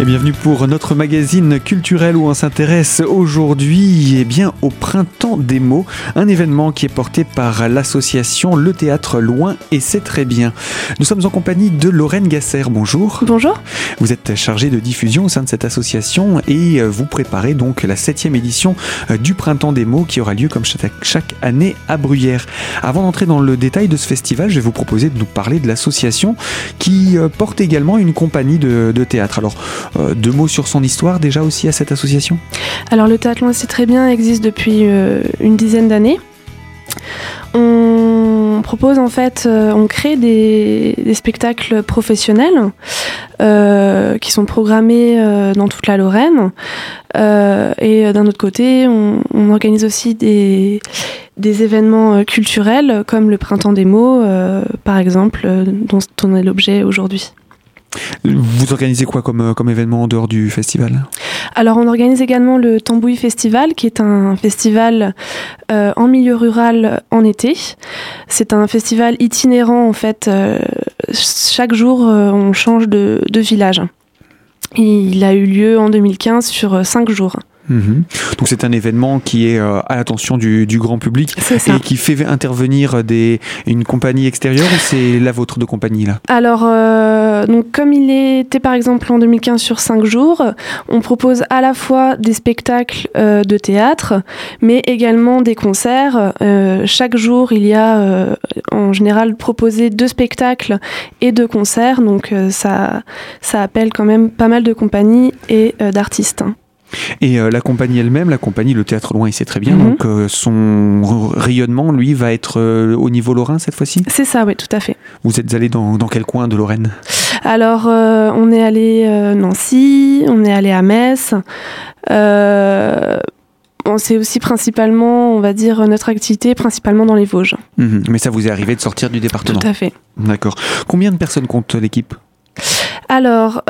Et bienvenue pour notre magazine culturel où on s'intéresse aujourd'hui eh bien, au Printemps des mots, un événement qui est porté par l'association Le Théâtre Loin et c'est très bien. Nous sommes en compagnie de Lorraine Gasser, bonjour. Bonjour. Vous êtes chargée de diffusion au sein de cette association et vous préparez donc la septième édition du Printemps des mots qui aura lieu comme chaque année à Bruyères. Avant d'entrer dans le détail de ce festival, je vais vous proposer de nous parler de l'association qui euh, porte également une compagnie de, théâtre. Alors, euh, deux mots sur son histoire déjà aussi à cette association? Alors le théâtre c'est très bien existe depuis euh, une dizaine d'années. On propose en fait, on crée des, spectacles professionnels qui sont programmés dans toute la Lorraine. et d'un autre côté, on, organise aussi des événements culturels comme le Printemps des mots, par exemple, dont on est l'objet aujourd'hui. Vous organisez quoi comme, euh, comme événement en dehors du festival? Alors on organise également le Tambouille Festival qui est un festival euh, en milieu rural en été. C'est un festival itinérant en fait. Euh, chaque jour on change de, de village. Il a eu lieu en 2015 sur cinq jours. Mhm. Donc c'est un événement qui est euh, à l'attention du, grand public et qui fait intervenir des, une compagnie extérieure ou c'est la vôtre de compagnie là? Alors, euh, donc comme il était par exemple en 2015 sur 5 jours, on propose à la fois des spectacles euh, de théâtre, mais également des concerts. chaque jour, il y a en général proposé deux spectacles et deux concerts, donc ça, ça appelle quand même pas mal de compagnies et d'artistes. Et euh, la compagnie elle-même, la compagnie Le Théâtre Loin, il sait très bien, mhm. donc euh, son rayonnement, lui, va être euh, au niveau lorrain cette fois-ci? C'est ça, oui, tout à fait. Vous êtes allé dans, dans quel coin de Lorraine? Alors, on est allé à Nancy, on est allé à Metz. c'est aussi principalement, on va dire, notre activité principalement dans les Vosges. Mhm. mais ça vous est arrivé de sortir du département? Tout à fait. D'accord. Combien de personnes compte l'équipe? Alors,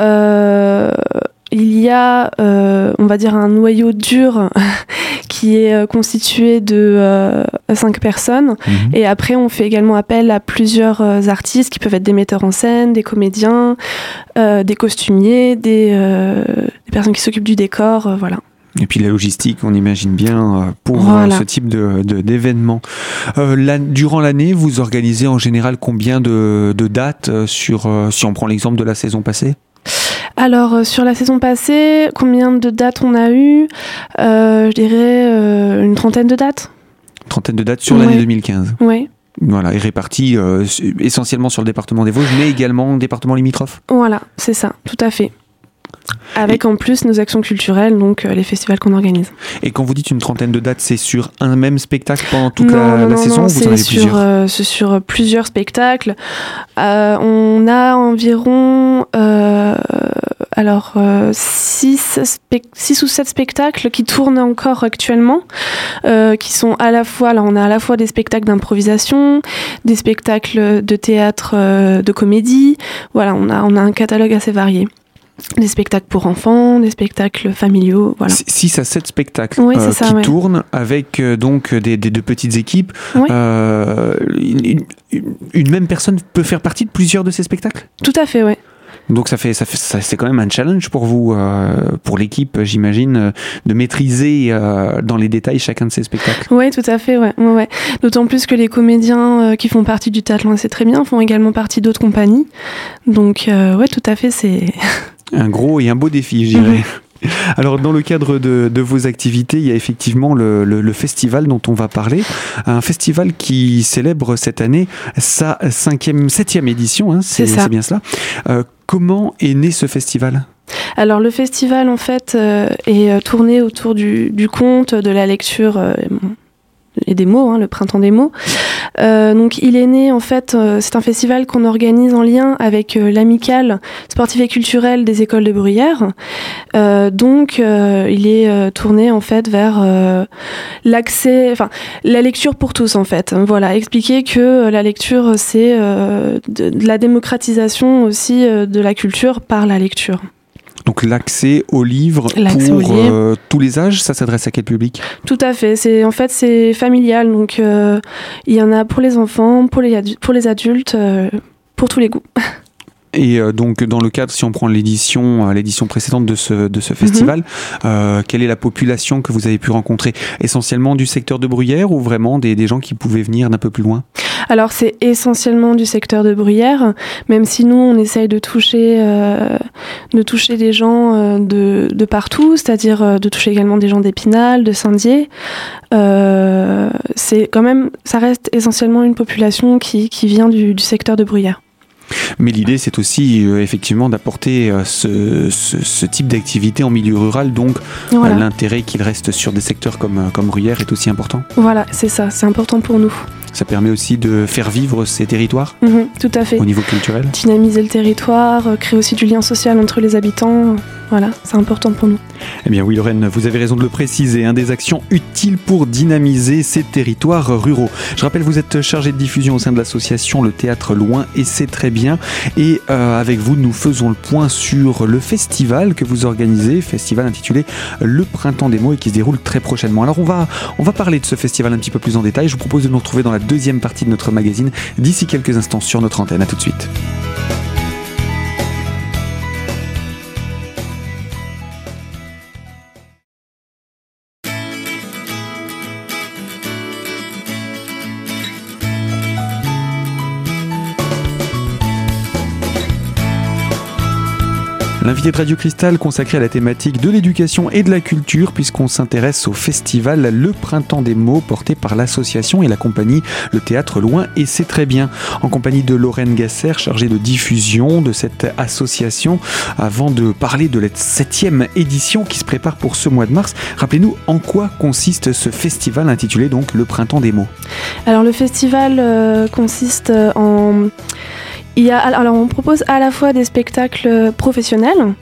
il y a, euh, on va dire, un noyau dur qui est euh, constitué de euh, cinq personnes. Mhm. Et après, on fait également appel à plusieurs artistes qui peuvent être des metteurs en scène, des comédiens, des costumiers, des, personnes qui s'occupent du décor, voilà. Et puis la logistique, on imagine bien pour ce type de d'événement. durant l'année, vous organisez en général combien de, de dates sur, si on prend l'exemple de la saison passée? Alors, euh, sur la saison passée, combien de dates on a eu euh, Je dirais euh, une trentaine de dates. Trentaine de dates sur l'année 2015 Oui. Voilà, et réparties essentiellement sur le département des Vosges, mais également département limitrophe. Voilà, c'est ça, tout à fait. Avec en plus nos actions culturelles, donc les festivals qu'on organise. Et quand vous dites une trentaine de dates, c'est sur un même spectacle pendant toute la, la saison ou vous en avez plusieurs? C'est sur plusieurs spectacles. on a environ alors 6 euh, six, ou 7 spectacles qui tournent encore actuellement, euh, qui sont à la fois, là on a à la fois des spectacles d'improvisation, des spectacles de théâtre, euh, de comédie, voilà, on a, on a un catalogue assez varié des spectacles pour enfants, des spectacles familiaux, voilà. 6 à 7 spectacles qui tournent avec donc des, deux petites équipes. une, même personne peut faire partie de plusieurs de ces spectacles? Tout à fait, oui. Donc ça fait, ça fait, c'est quand même un challenge pour vous, euh, pour l'équipe, j'imagine, euh, de maîtriser euh, dans les détails chacun de ces spectacles. Oui, tout à fait, ouais, ouais, D'autant plus que les comédiens qui font partie du théâtre c'est très bien, font également partie d'autres compagnies. Donc ouais, tout à fait, c'est un gros et un beau défi, je dirais. Alors, dans le cadre de, vos activités, il y a effectivement le, festival dont on va parler. Un festival qui célèbre cette année sa cinquième, septième édition, hein, c'est bien cela. Euh, comment est né ce festival? Alors le festival en fait euh, est euh, tourné autour du, du conte, de la lecture et des mots, hein, le printemps des mots. Euh, donc il est né en fait, euh, c'est un festival qu'on organise en lien avec euh, l'amicale sportive et culturelle des écoles de Bruyère. donc il est tourné en fait vers l'accès, enfin la lecture pour tous en fait. Voilà, expliquer que la lecture c'est de la démocratisation aussi de la culture par la lecture. Donc l'accès aux livres pour euh, tous les âges, ça s'adresse à quel public? Tout à fait. C'est en fait c'est familial, donc euh, il y en a pour les enfants, pour les, pour les adultes, euh, pour tous les goûts. Et euh, donc, dans le cadre, si on prend l'édition, euh, l'édition précédente de ce, de ce festival, Mhm. euh, quelle est la population que vous avez pu rencontrer? Essentiellement du secteur de Bruyères ou vraiment des, des gens qui pouvaient venir d'un peu plus loin? Alors c'est essentiellement du secteur de Bruyères, même si nous on essaye de toucher, euh, de toucher des gens euh, de, de partout, c'est-à-dire euh, de toucher également des gens d'Épinal, de Saint-Dié. Euh, c'est quand même, ça reste essentiellement une population qui, qui vient du, du secteur de Bruyères. Mais l'idée, c'est aussi euh, effectivement d'apporter euh, ce, ce- ce type d'activité en milieu rural. Donc, euh, Voilà, l'intérêt qu'il reste sur des secteurs comme, comme Bruyères est aussi important. voilà c'est ça, c'est important pour nous. Ça permet aussi de faire vivre ces territoires Mhm, tout à fait. au niveau culturel. Dynamiser le territoire, créer aussi du lien social entre les habitants. Voilà, c'est important pour nous. Eh bien oui Lorraine, vous avez raison de le préciser, hein, des actions utiles pour dynamiser ces territoires ruraux. Je rappelle, vous êtes chargé de diffusion au sein de l'association Le Théâtre Loin et c'est très bien. Et euh, avec vous, nous faisons le point sur le festival que vous organisez, festival intitulé Le Printemps des mots et qui se déroule très prochainement. Alors on va, parler de ce festival un petit peu plus en détail. Je vous propose de nous retrouver dans la deuxième partie de notre magazine d'ici quelques instants sur notre antenne. À tout de suite. L'invité de Radio Cristal consacré à la thématique de l'éducation et de la culture puisqu'on s'intéresse au festival Le Printemps des mots porté par l'association et la compagnie Le Théâtre Loin et c'est très bien en compagnie de Lorraine Gasser chargée de diffusion de cette association avant de parler de la septième édition qui se prépare pour ce mois de mars. Rappelez-nous en quoi consiste ce festival intitulé donc Le Printemps des mots. Alors le festival euh, consiste euh, en... Il y a, alors on propose à la fois des spectacles professionnels,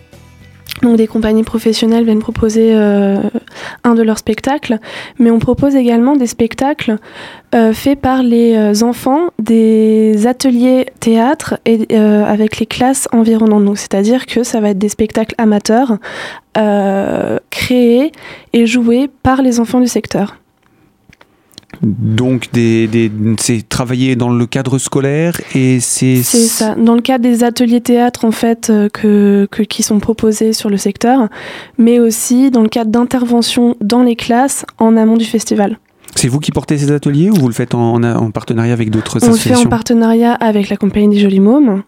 donc des compagnies professionnelles viennent proposer euh, un de leurs spectacles, mais on propose également des spectacles euh, faits par les euh, enfants des ateliers théâtre et euh, avec les classes environnantes. Donc c'est-à-dire que ça va être des spectacles amateurs euh, créés et joués par les enfants du secteur. Donc des, des- c'est travailler dans le cadre scolaire et c'est C'est ça. Dans le cadre des ateliers théâtre en fait euh, que, que- qui sont proposés sur le secteur, mais aussi dans le cadre d'interventions dans les classes en amont du festival. C'est vous qui portez ces ateliers ou vous le faites en, en partenariat avec d'autres On le fait associations? en partenariat avec la compagnie des Jolis Mômes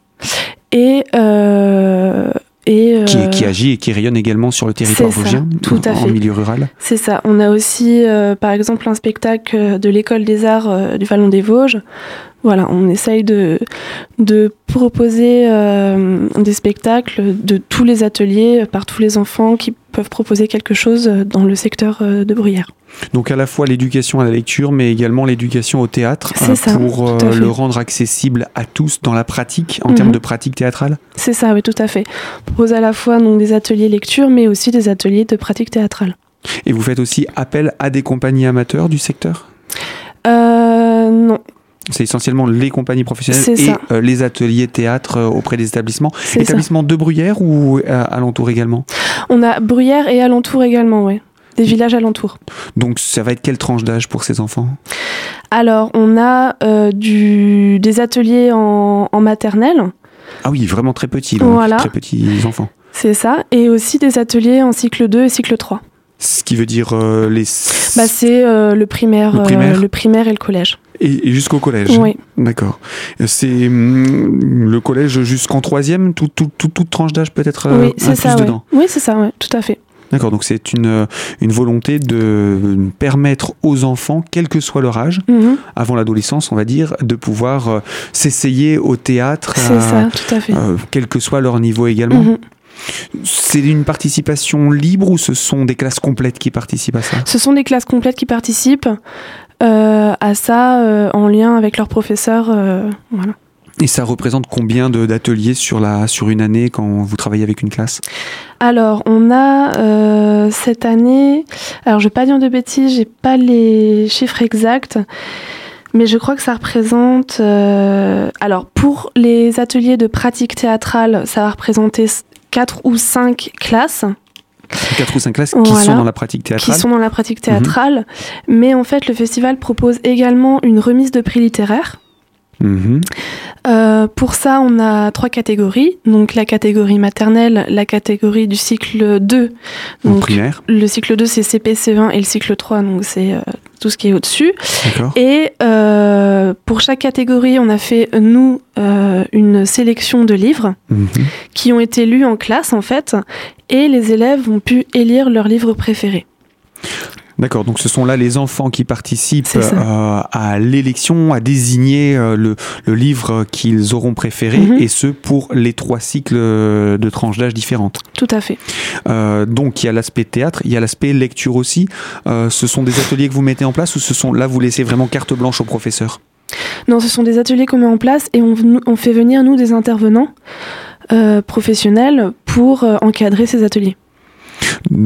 et euh, et euh, qui agit et qui rayonne également sur le territoire vosgien, tout à en fait. milieu rural. c'est ça. On a aussi euh, par exemple un spectacle de l'école des arts euh, du Vallon des Vosges. Voilà, on essaye de, de proposer euh, des spectacles de tous les ateliers par tous les enfants qui peuvent proposer quelque chose dans le secteur euh, de Bruyères. Donc à la fois l'éducation à la lecture, mais également l'éducation au théâtre ça, pour euh, le rendre accessible à tous dans la pratique, en Mhm. termes de pratique théâtrale. C'est ça, oui, tout à fait. On propose à la fois donc, des ateliers lecture, mais aussi des ateliers de pratique théâtrale. Et vous faites aussi appel à des compagnies amateurs du secteur? Euh, non, C'est essentiellement les compagnies professionnelles et euh, les ateliers théâtre euh, auprès des établissements. ça. Établissements de Bruyères ou euh, alentour également? On a Bruyères et alentours également, oui. Des villages alentours. Donc ça va être quelle tranche d'âge pour ces enfants? Alors, on a euh, du, des ateliers en, en maternelle, Ah oui, vraiment très petits, donc, Voilà. très petits enfants. c'est ça, et aussi des ateliers en cycle 2 et cycle 3. Ce qui veut dire les... Bah, c'est le, primaire, Le primaire. le primaire et le collège. Et, et jusqu'au collège Oui, D'accord. C'est hum, le collège jusqu'en troisième, tout, tout, tout- toute tranche d'âge peut-être euh, oui c'est incluse ça. ouais. dedans. Oui, c'est ça, ouais, tout à fait. D'accord, donc c'est une, euh, une volonté de permettre aux enfants, quel que soit leur âge, Mhm, avant l'adolescence, on va dire, de pouvoir euh, s'essayer au théâtre, à- ça, tout à fait. euh, quel que soit leur niveau également. Mhm. C'est une participation libre ou ce sont des classes complètes qui participent à ça? Ce sont des classes complètes qui participent euh, à ça euh, en lien avec leurs professeurs. euh, voilà. Et ça représente combien d'ateliers sur, la, sur une année quand vous travaillez avec une classe? Alors, on a euh, cette année, alors je vais pas dire de bêtises, j'ai pas les chiffres exacts, mais je crois que ça représente. euh, alors, pour les ateliers de pratique théâtrale, ça va représenter 4 ou 5 classes 4 ou 5 classes qui sont dans la pratique qui théâtrale sont dans la pratique théâtrale, mais en fait, le festival propose également une remise de prix littéraire. Mhm. Euh, pour ça, on a trois catégories. Donc la catégorie maternelle, la catégorie du cycle 2. En Donc primaire, le cycle 2, c'est CP, C20 et le cycle 3, donc c'est euh, tout ce qui est au-dessus. Et euh, pour chaque catégorie, on a fait, nous, une sélection de livres Mhm. qui ont été lus en classe, en fait. Et les élèves ont pu élire leur livre préféré. D'accord, donc ce sont là les enfants qui participent euh, à l'élection, à désigner euh, le, le livre qu'ils auront préféré, Mhm. et ce pour les trois cycles euh, de tranches d'âge différentes. Tout à fait. Euh, donc il y a l'aspect théâtre, il y a l'aspect lecture aussi. Ce sont des ateliers que vous mettez en place ou ce sont là vous laissez vraiment carte blanche au professeur Non, ce sont des ateliers qu'on met en place et on, on fait venir, nous, des intervenants professionnels pour encadrer ces ateliers.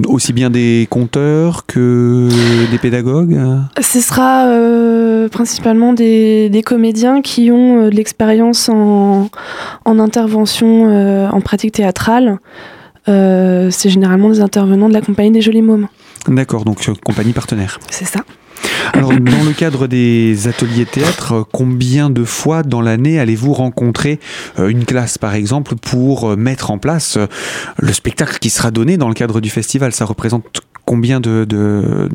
Aussi bien des conteurs que des pédagogues? Ce sera euh, principalement des, des comédiens qui ont euh, de l'expérience en, en intervention euh, en pratique théâtrale. Euh, c'est généralement des intervenants de la compagnie des Jolis Mômes. D'accord, donc compagnie partenaire. C'est ça. Alors, dans le cadre des ateliers théâtre, combien de fois dans l'année allez-vous rencontrer euh, une classe, par exemple, pour euh, mettre en place euh, le spectacle qui sera donné dans le cadre du festival? Ça représente combien de,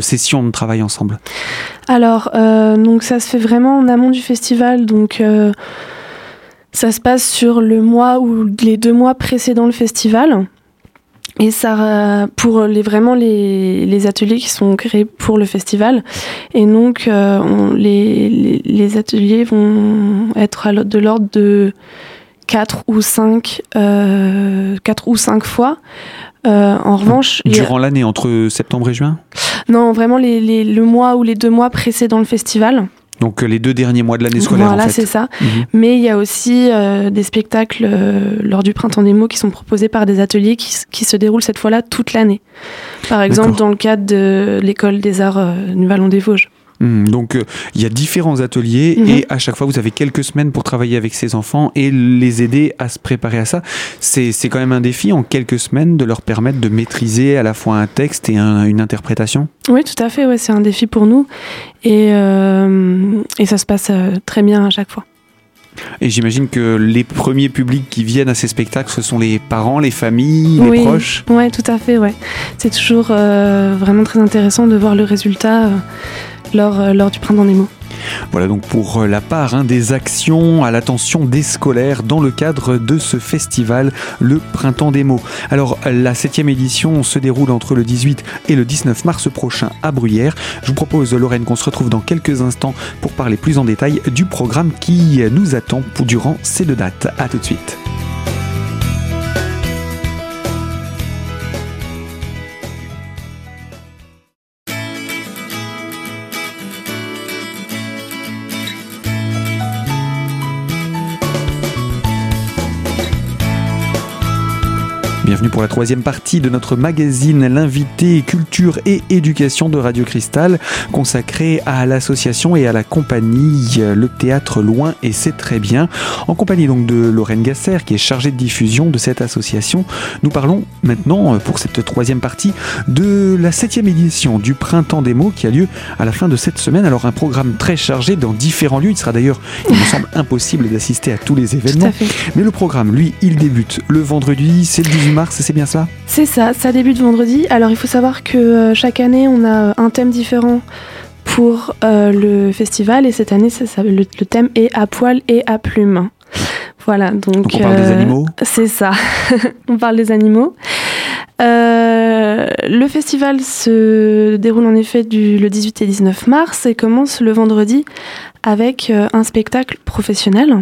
sessions de travail ensemble? Alors, donc ça se fait vraiment en amont du festival. Donc, ça se passe sur le mois ou les deux mois précédant le festival. Et ça, euh, pour les, vraiment les, les ateliers qui sont créés pour le festival. Et donc, euh, on- les, les, les ateliers vont être à de l'ordre de 4 ou 5, euh, quatre ou cinq fois. Euh, en revanche, Durant l'année, entre septembre et juin? Non, vraiment les, les- le mois ou les deux mois précédant le festival. Donc euh, les deux derniers mois de l'année scolaire, Voilà, en fait. c'est ça. Mhm. Mais il y a aussi euh, des spectacles euh, lors du Printemps des mots qui sont proposés par des ateliers qui, se déroulent cette fois-là toute l'année. Par exemple, D'accord. dans le cadre de l'école des arts euh, du Vallon des Vosges. Mhm. Donc euh, il y a différents ateliers Mhm. et à chaque fois vous avez quelques semaines pour travailler avec ces enfants et les aider à se préparer à ça. C'est quand même un défi en quelques semaines de leur permettre de maîtriser à la fois un texte et un- une interprétation. Oui, tout à fait. Ouais, c'est un défi pour nous. Et, euh, et ça se passe euh, très bien à chaque fois. Et j'imagine que les premiers publics qui viennent à ces spectacles, ce sont les parents, les familles, les Oui. proches. Ouais, tout à fait. Ouais. C'est toujours euh, vraiment très intéressant de voir le résultat lors, euh, du Printemps des mots. Voilà donc pour euh, la part hein, des actions à l'attention des scolaires dans le cadre de ce festival, le Printemps des mots. Alors la septième édition se déroule entre le 18 et le 19 mars prochain à Bruyères. Je vous propose Lorraine qu'on se retrouve dans quelques instants pour parler plus en détail du programme qui nous attend pour durant ces deux dates. A tout de suite. Bienvenue pour la troisième partie de notre magazine L'invité culture et éducation de Radio Cristal consacré à l'association et à la compagnie euh, Le Théâtre Loin et c'est très bien. En compagnie donc de Lorraine Gasser qui est chargée de diffusion de cette association. Nous parlons maintenant euh, pour cette troisième partie de la septième édition du Printemps des mots qui a lieu à la fin de cette semaine. Alors un programme très chargé dans différents lieux. Il sera d'ailleurs, il me semble impossible d'assister à tous les Tout événements. à fait. Mais le programme, lui, il débute le vendredi, c'est le 18 mars, c'est bien ça C'est ça, ça débute vendredi. Alors il faut savoir que euh, chaque année on a un thème différent pour euh, le festival et cette année ça, ça- le, le thème est à poil et à plumes. Voilà, donc, Donc on parle des euh, animaux? C'est ça, on parle des animaux. Euh, le festival se déroule en effet du, le 18 et 19 mars et commence le vendredi avec euh, un spectacle professionnel.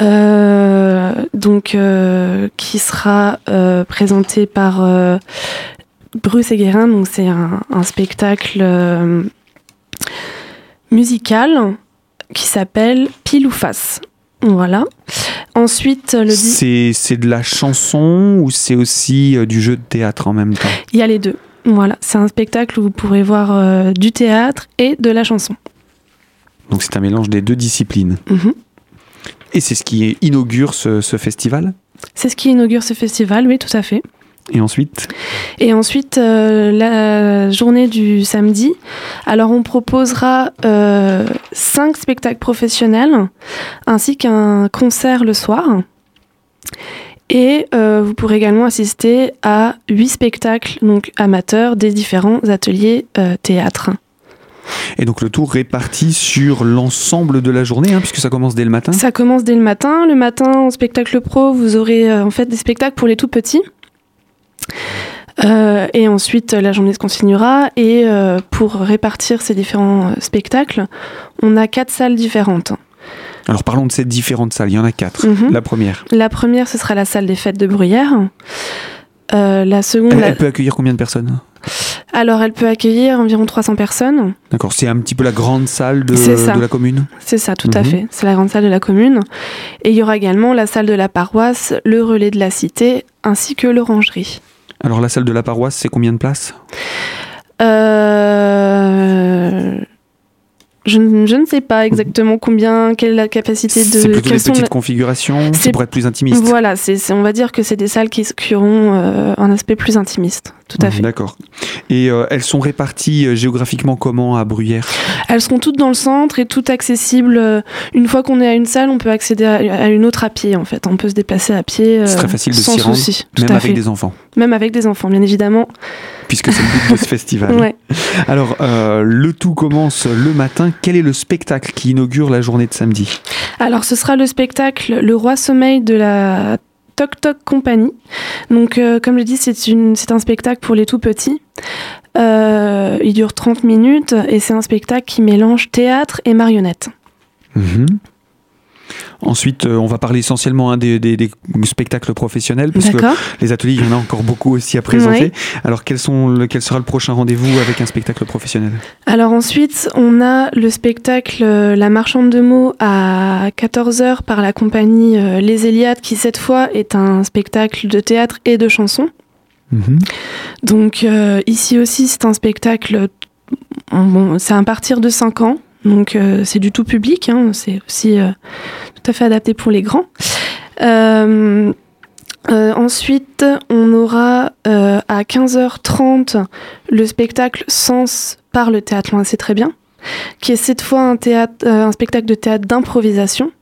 Euh, donc, euh, qui sera euh, présenté par Bruce Guérin. Donc, c'est un, un spectacle musical qui s'appelle Pile ou Face. Voilà. Ensuite, le C'est c'est de la chanson ou c'est aussi du jeu de théâtre en même temps? Il y a les deux. Voilà, c'est un spectacle où vous pourrez voir euh, du théâtre et de la chanson. Donc c'est un mélange des deux disciplines. Mhm. Et c'est ce qui inaugure ce, ce festival C'est ce qui inaugure ce festival, oui, tout à fait. Et ensuite Et ensuite, euh, la journée du samedi. Alors, on proposera euh, cinq spectacles professionnels ainsi qu'un concert le soir. Et euh, vous pourrez également assister à huit spectacles donc amateurs des différents ateliers euh, théâtre. Et donc le tour réparti sur l'ensemble de la journée, hein, puisque ça commence dès le matin. Ça commence dès le matin. Le matin, en spectacle pro, vous aurez euh, en fait des spectacles pour les tout petits. Euh, et ensuite, la journée se continuera. Et euh, pour répartir ces différents spectacles, on a quatre salles différentes. Alors parlons de ces différentes salles, il y en a quatre. Mhm. La première, La première, ce sera la salle des fêtes de Bruyère. Euh, la seconde, elle, la- elle peut accueillir combien de personnes? Alors elle peut accueillir environ 300 personnes. D'accord, c'est un petit peu la grande salle de, la commune? C'est ça, tout à Mhm. fait. C'est la grande salle de la commune. Et il y aura également la salle de la paroisse, le relais de la cité, ainsi que l'orangerie. Alors la salle de la paroisse, c'est combien de places? Euh, Je, ne- je ne sais pas exactement combien, quelle est la capacité de. C'est plutôt des petites la- configurations, c'est pour être plus intimiste. Voilà, c'est, on va dire que c'est des salles qui, qui auront euh, un aspect plus intimiste. Tout à Mhm, fait. D'accord. Et euh, elles sont réparties euh, géographiquement comment à Bruyères? Elles seront toutes dans le centre et toutes accessibles. Une fois qu'on est à une salle, on peut accéder à, à une autre à pied en fait. On peut se déplacer à pied. euh, C'est très facile de sans s'y rendre, souci. Même avec fait. des enfants, Même avec des enfants, bien évidemment. Puisque c'est le but de ce festival. Ouais. Alors, euh, le tout commence le matin. Quel est le spectacle qui inaugure la journée de samedi? Alors, ce sera le spectacle Le Roi Sommeil de la Toc Toc Company. Donc, euh, comme je dis, c'est un spectacle pour les tout petits. Euh, il dure 30 minutes et c'est un spectacle qui mélange théâtre et marionnette. Mhm. Ensuite, euh, on va parler essentiellement hein, des, des- des spectacles professionnels, parce que les ateliers, il y en a encore beaucoup aussi à présenter. Alors, quels sont le- quel sera le prochain rendez-vous avec un spectacle professionnel? Alors ensuite, on a le spectacle euh, La marchande de mots à 14h par la compagnie euh, Les Éliades, qui cette fois est un spectacle de théâtre et de chansons. Mhm. Donc euh, ici aussi, c'est un spectacle, bon, c'est à partir de 5 ans, donc euh, c'est du tout public, hein, c'est aussi euh, tout à fait adapté pour les grands. Euh, ensuite, on aura à 15h30 le spectacle Sens par le théâtre loin, c'est très bien, qui est cette fois un, un spectacle de théâtre d'improvisation.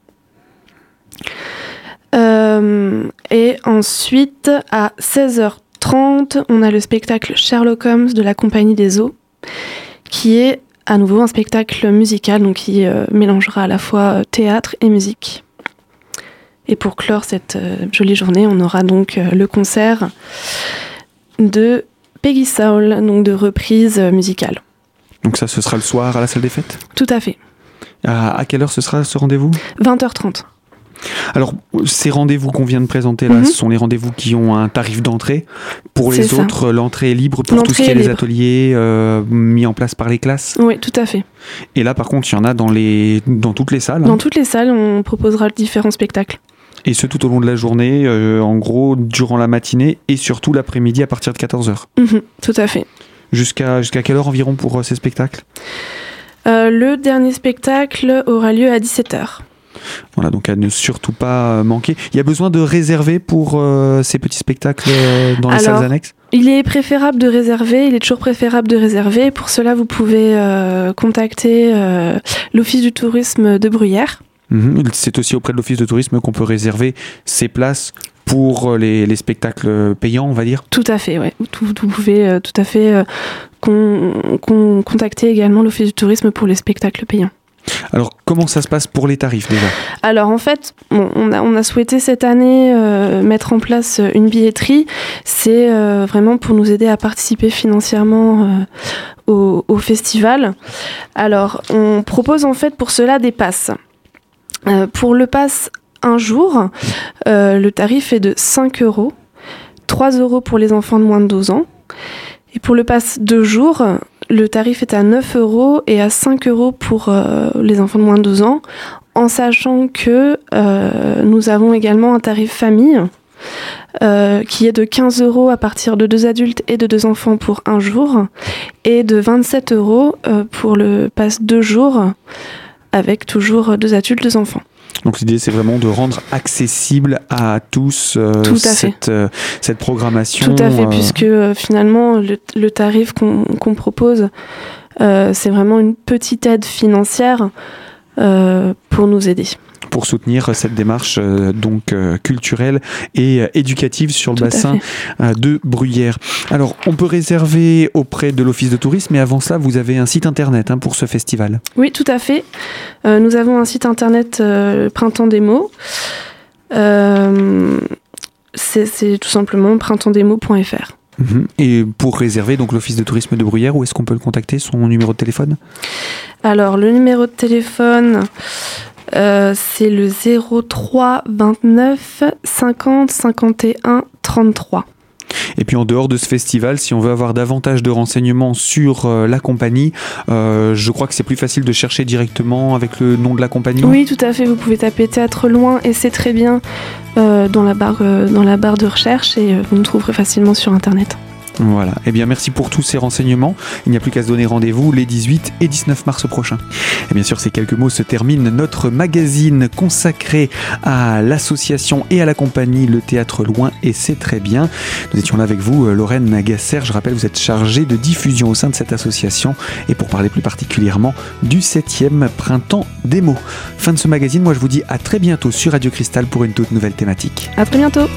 Et ensuite, à 16h30, on a le spectacle Sherlock Holmes de la Compagnie des Eaux, qui est à nouveau un spectacle musical, donc qui euh, mélangera à la fois euh, théâtre et musique. Et pour clore cette euh, jolie journée, on aura donc le concert de Peggy Soul, donc de reprise musicale. Donc ça, ce sera le soir à la salle des fêtes? Tout à fait. à, à quelle heure ce sera ce rendez-vous? 20h30. Alors, ces rendez-vous qu'on vient de présenter là, Mhm. ce sont les rendez-vous qui ont un tarif d'entrée. Pour les ça. autres, l'entrée est libre pour tout ce qui est est les ateliers euh, mis en place par les classes. Oui, tout à fait. Et là, par contre, il y en a dans, les, dans toutes les salles. hein. Dans toutes les salles, on proposera différents spectacles. Et ce tout au long de la journée, euh, en gros, durant la matinée et surtout l'après-midi à partir de 14h. Mhm, tout à fait. Jusqu'à quelle heure environ pour euh, ces spectacles? Le dernier spectacle aura lieu à 17h. Voilà, donc à ne surtout pas euh, manquer. Il y a besoin de réserver pour euh, ces petits spectacles euh, dans les Alors, salles annexes? Il est préférable de réserver, il est toujours préférable de réserver. Pour cela, vous pouvez euh, contacter euh, l'Office du tourisme de Bruyères. Mhm. C'est aussi auprès de l'Office de tourisme qu'on peut réserver ces places pour les, les spectacles payants, on va dire? Tout à fait, ouais. Vous, vous pouvez tout à fait con- con- contacter également l'Office du tourisme pour les spectacles payants. Alors, comment ça se passe pour les tarifs déjà? Alors en fait, on, a, souhaité cette année euh, mettre en place euh, une billetterie. C'est euh, vraiment pour nous aider à participer financièrement au, festival. Alors on propose en fait pour cela des passes. Pour le pass un jour, le tarif est de 5 euros. 3 euros pour les enfants de moins de 12 ans. Et pour le pass deux jours, le tarif est à 9 euros et à 5 euros pour euh, les enfants de moins de 12 ans, en sachant que euh, nous avons également un tarif famille euh, qui est de 15 euros à partir de deux adultes et de deux enfants pour un jour, et de 27 euros euh, pour le pass deux jours avec toujours deux adultes, deux enfants. Donc l'idée c'est vraiment de rendre accessible à tous euh, cette, euh, cette, programmation. Tout à fait, puisque finalement le, tarif qu'on propose, c'est vraiment une petite aide financière pour nous aider pour soutenir cette démarche euh, donc euh, culturelle et euh, éducative sur le bassin de Bruyère. Alors, on peut réserver auprès de l'Office de tourisme, mais avant cela, vous avez un site internet hein, pour ce festival. Oui, tout à fait. nous avons un site internet Printemps des mots. c'est tout simplement printemps-des-mots.fr. Mhm. Et pour réserver donc l'office de tourisme de Bruyère, où est-ce qu'on peut le contacter Son numéro de téléphone? Alors le numéro de téléphone, euh, c'est le 03 29 50 51 33. Et puis en dehors de ce festival, si on veut avoir davantage de renseignements sur euh, la compagnie, euh, je crois que c'est plus facile de chercher directement avec le nom de la compagnie. Oui, tout à fait. Vous pouvez taper Théâtre Loin et c'est très bien dans, la barre, dans la barre de recherche et vous nous trouverez facilement sur Internet. Voilà. Eh bien, merci pour tous ces renseignements. Il n'y a plus qu'à se donner rendez-vous les 18 et 19 mars prochains. Et bien sûr, ces quelques mots se terminent notre magazine consacré à l'association et à la compagnie Le Théâtre Loin et c'est très bien. Nous étions là avec vous, euh, Lorraine Nagasser. Je rappelle, vous êtes chargée de diffusion au sein de cette association et pour parler plus particulièrement du 7e printemps des mots. Fin de ce magazine. Moi, je vous dis à très bientôt sur Radio Cristal pour une toute nouvelle thématique. À très bientôt.